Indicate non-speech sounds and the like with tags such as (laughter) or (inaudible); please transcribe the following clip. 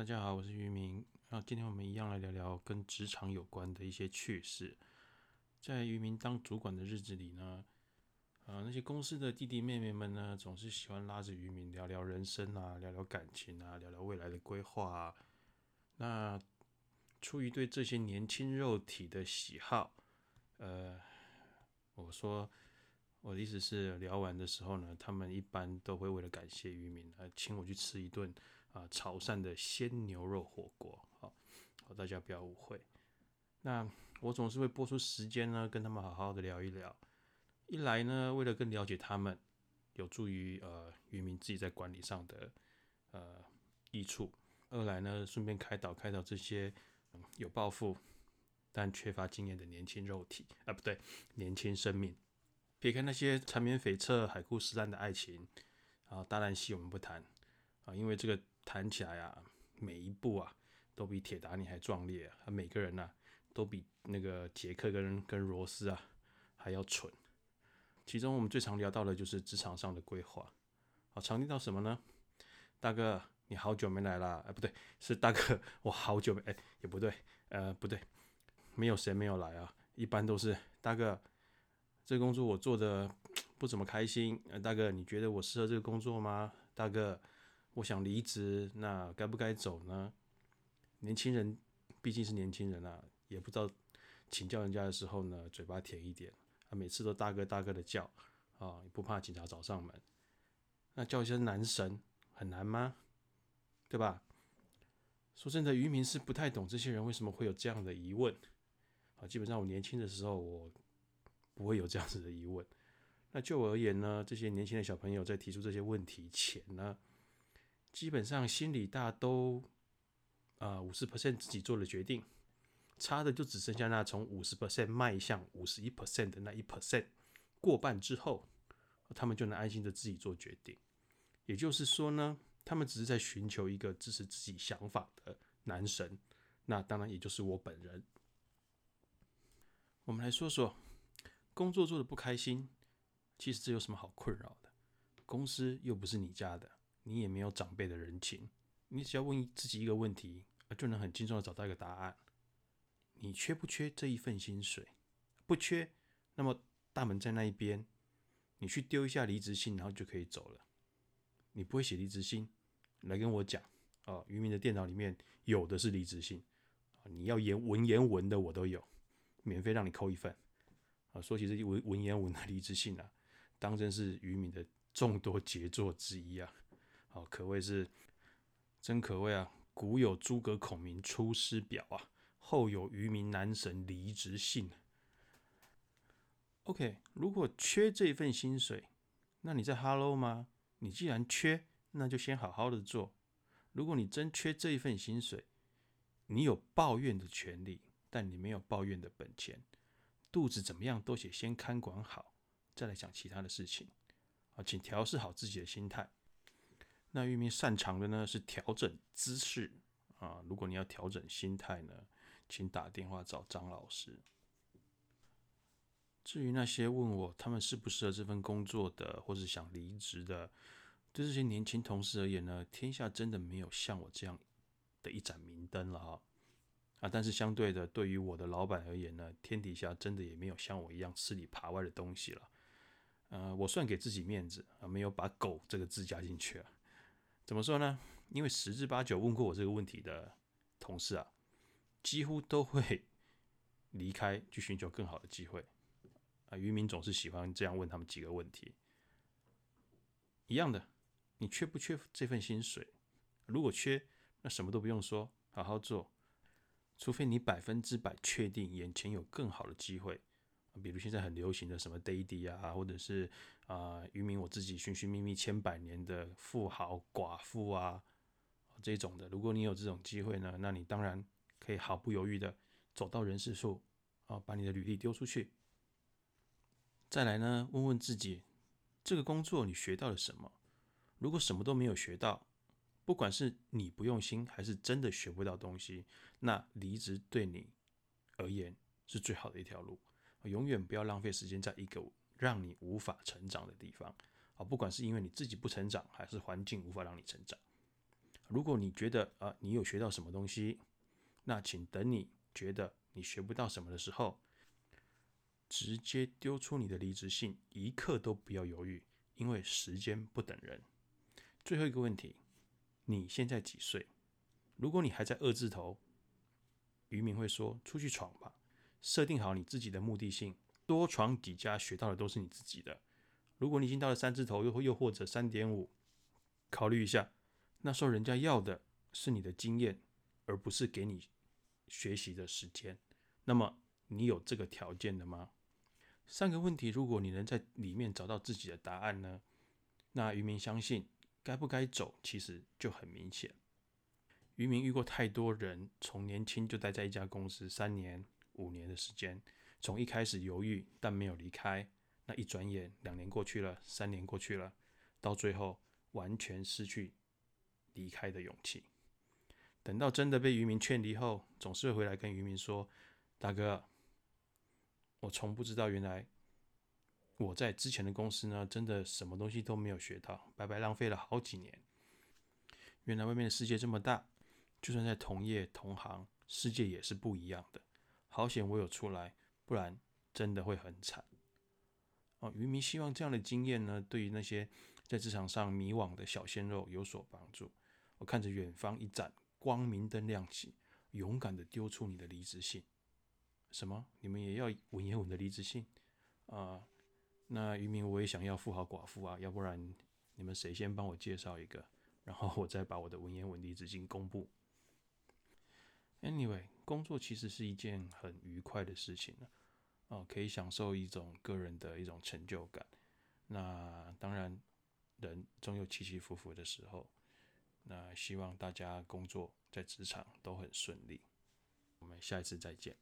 大家好，我是于明。那，今天我们一样来聊聊跟职场有关的一些趣事。在于明当主管的日子里呢，啊，那些公司的弟弟妹妹们呢，总是喜欢拉着于明聊聊人生啊，聊聊感情啊，聊聊未来的规划啊。那出于对这些年轻肉体的喜好，呃，我说我的意思是，聊完的时候呢，他们一般都会为了感谢渔民，呃，请我去吃一顿啊潮汕的鲜牛肉火锅。好，好，大家不要误会。那我总是会播出时间呢，跟他们好好的聊一聊。一来呢，为了更了解他们，有助于呃渔民自己在管理上的呃益处；二来呢，顺便开导开导这些有抱负但缺乏经验的年轻肉体啊，不对，年轻生命。撇开那些缠绵悱恻、海枯石烂的爱情啊，大烂戏我们不谈啊，因为这个谈起来啊，每一步啊都比铁达尼还壮烈啊，每个人呐都比那个杰克跟跟罗斯啊还要蠢。其中我们最常聊到的就是职场上的规划啊，常听到什么呢？大哥，你好久没来了，哎，不对，是大哥，我好久没，哎，也不对，呃，不对，没有谁没有来啊，一般都是大哥。这个工作我做的不怎么开心，呃，大哥，你觉得我适合这个工作吗？大哥，我想离职，那该不该走呢？年轻人毕竟是年轻人啊，也不知道请教人家的时候呢，嘴巴甜一点，啊，每次都大哥大哥的叫，啊，不怕警察找上门，那叫一声男神很难吗？对吧？说真的，渔民是不太懂这些人为什么会有这样的疑问，啊，基本上我年轻的时候我。不会有这样子的疑问。那就我而言呢，这些年轻的小朋友在提出这些问题前呢，基本上心里大都啊五十 percent 自己做了决定，差的就只剩下那从五十 percent 迈向五十一 percent 的那一 percent 过半之后，他们就能安心的自己做决定。也就是说呢，他们只是在寻求一个支持自己想法的男神。那当然也就是我本人。我们来说说。工作做的不开心，其实这有什么好困扰的？公司又不是你家的，你也没有长辈的人情，你只要问自己一个问题，就能很轻松的找到一个答案：你缺不缺这一份薪水？不缺，那么大门在那一边，你去丢一下离职信，然后就可以走了。你不会写离职信，来跟我讲哦。渔民的电脑里面有的是离职信啊，你要言文言文的我都有，免费让你扣一份。啊，说起这文文言文的离职信啊，当真是渔民的众多杰作之一啊！好，可谓是真可谓啊，古有诸葛孔明出师表啊，后有渔民男神离职信。OK，如果缺这份薪水，那你在 Hello 吗？你既然缺，那就先好好的做。如果你真缺这一份薪水，你有抱怨的权利，但你没有抱怨的本钱。肚子怎么样都得先看管好，再来讲其他的事情啊，请调试好自己的心态。那玉明擅长的呢是调整姿势啊，如果你要调整心态呢，请打电话找张老师。至于那些问我他们适不适合这份工作的，或是想离职的，对这些年轻同事而言呢，天下真的没有像我这样的一盏明灯了哈。啊，但是相对的，对于我的老板而言呢，天底下真的也没有像我一样吃里扒外的东西了。呃，我算给自己面子啊，没有把“狗”这个字加进去啊。怎么说呢？因为十之八九问过我这个问题的同事啊，几乎都会 (laughs) 离开去寻求更好的机会。啊，渔民总是喜欢这样问他们几个问题。一样的，你缺不缺这份薪水？如果缺，那什么都不用说，好好做。除非你百分之百确定眼前有更好的机会，比如现在很流行的什么 d a d 啊，或者是啊渔民我自己寻寻觅觅千百年的富豪寡妇啊这种的，如果你有这种机会呢，那你当然可以毫不犹豫的走到人事处啊，把你的履历丢出去。再来呢，问问自己，这个工作你学到了什么？如果什么都没有学到。不管是你不用心，还是真的学不到东西，那离职对你而言是最好的一条路。永远不要浪费时间在一个让你无法成长的地方。啊，不管是因为你自己不成长，还是环境无法让你成长。如果你觉得啊，你有学到什么东西，那请等你觉得你学不到什么的时候，直接丢出你的离职信，一刻都不要犹豫，因为时间不等人。最后一个问题，你现在几岁？如果你还在二字头，渔民会说出去闯吧，设定好你自己的目的性，多闯几家，学到的都是你自己的。如果你已经到了三字头，又或又或者三点五，考虑一下。那时候人家要的是你的经验，而不是给你学习的时间。那么你有这个条件的吗？三个问题，如果你能在里面找到自己的答案呢？那渔民相信，该不该走，其实就很明显。渔民遇过太多人，从年轻就待在一家公司三年、五年的时间，从一开始犹豫但没有离开，那一转眼两年过去了，三年过去了，到最后完全失去。离开的勇气，等到真的被渔民劝离后，总是会回来跟渔民说：“大哥，我从不知道原来我在之前的公司呢，真的什么东西都没有学到，白白浪费了好几年。原来外面的世界这么大，就算在同业同行，世界也是不一样的。好险我有出来，不然真的会很惨。”哦，渔民希望这样的经验呢，对于那些在职场上迷惘的小鲜肉有所帮助。我看着远方一盏光明灯亮起，勇敢的丢出你的离职信。什么？你们也要文言文的离职信？啊，那渔民我也想要富豪寡妇啊，要不然你们谁先帮我介绍一个，然后我再把我的文言文离职信公布。Anyway，工作其实是一件很愉快的事情，哦，可以享受一种个人的一种成就感。那当然，人总有起起伏伏的时候。那希望大家工作在职场都很顺利。我们下一次再见。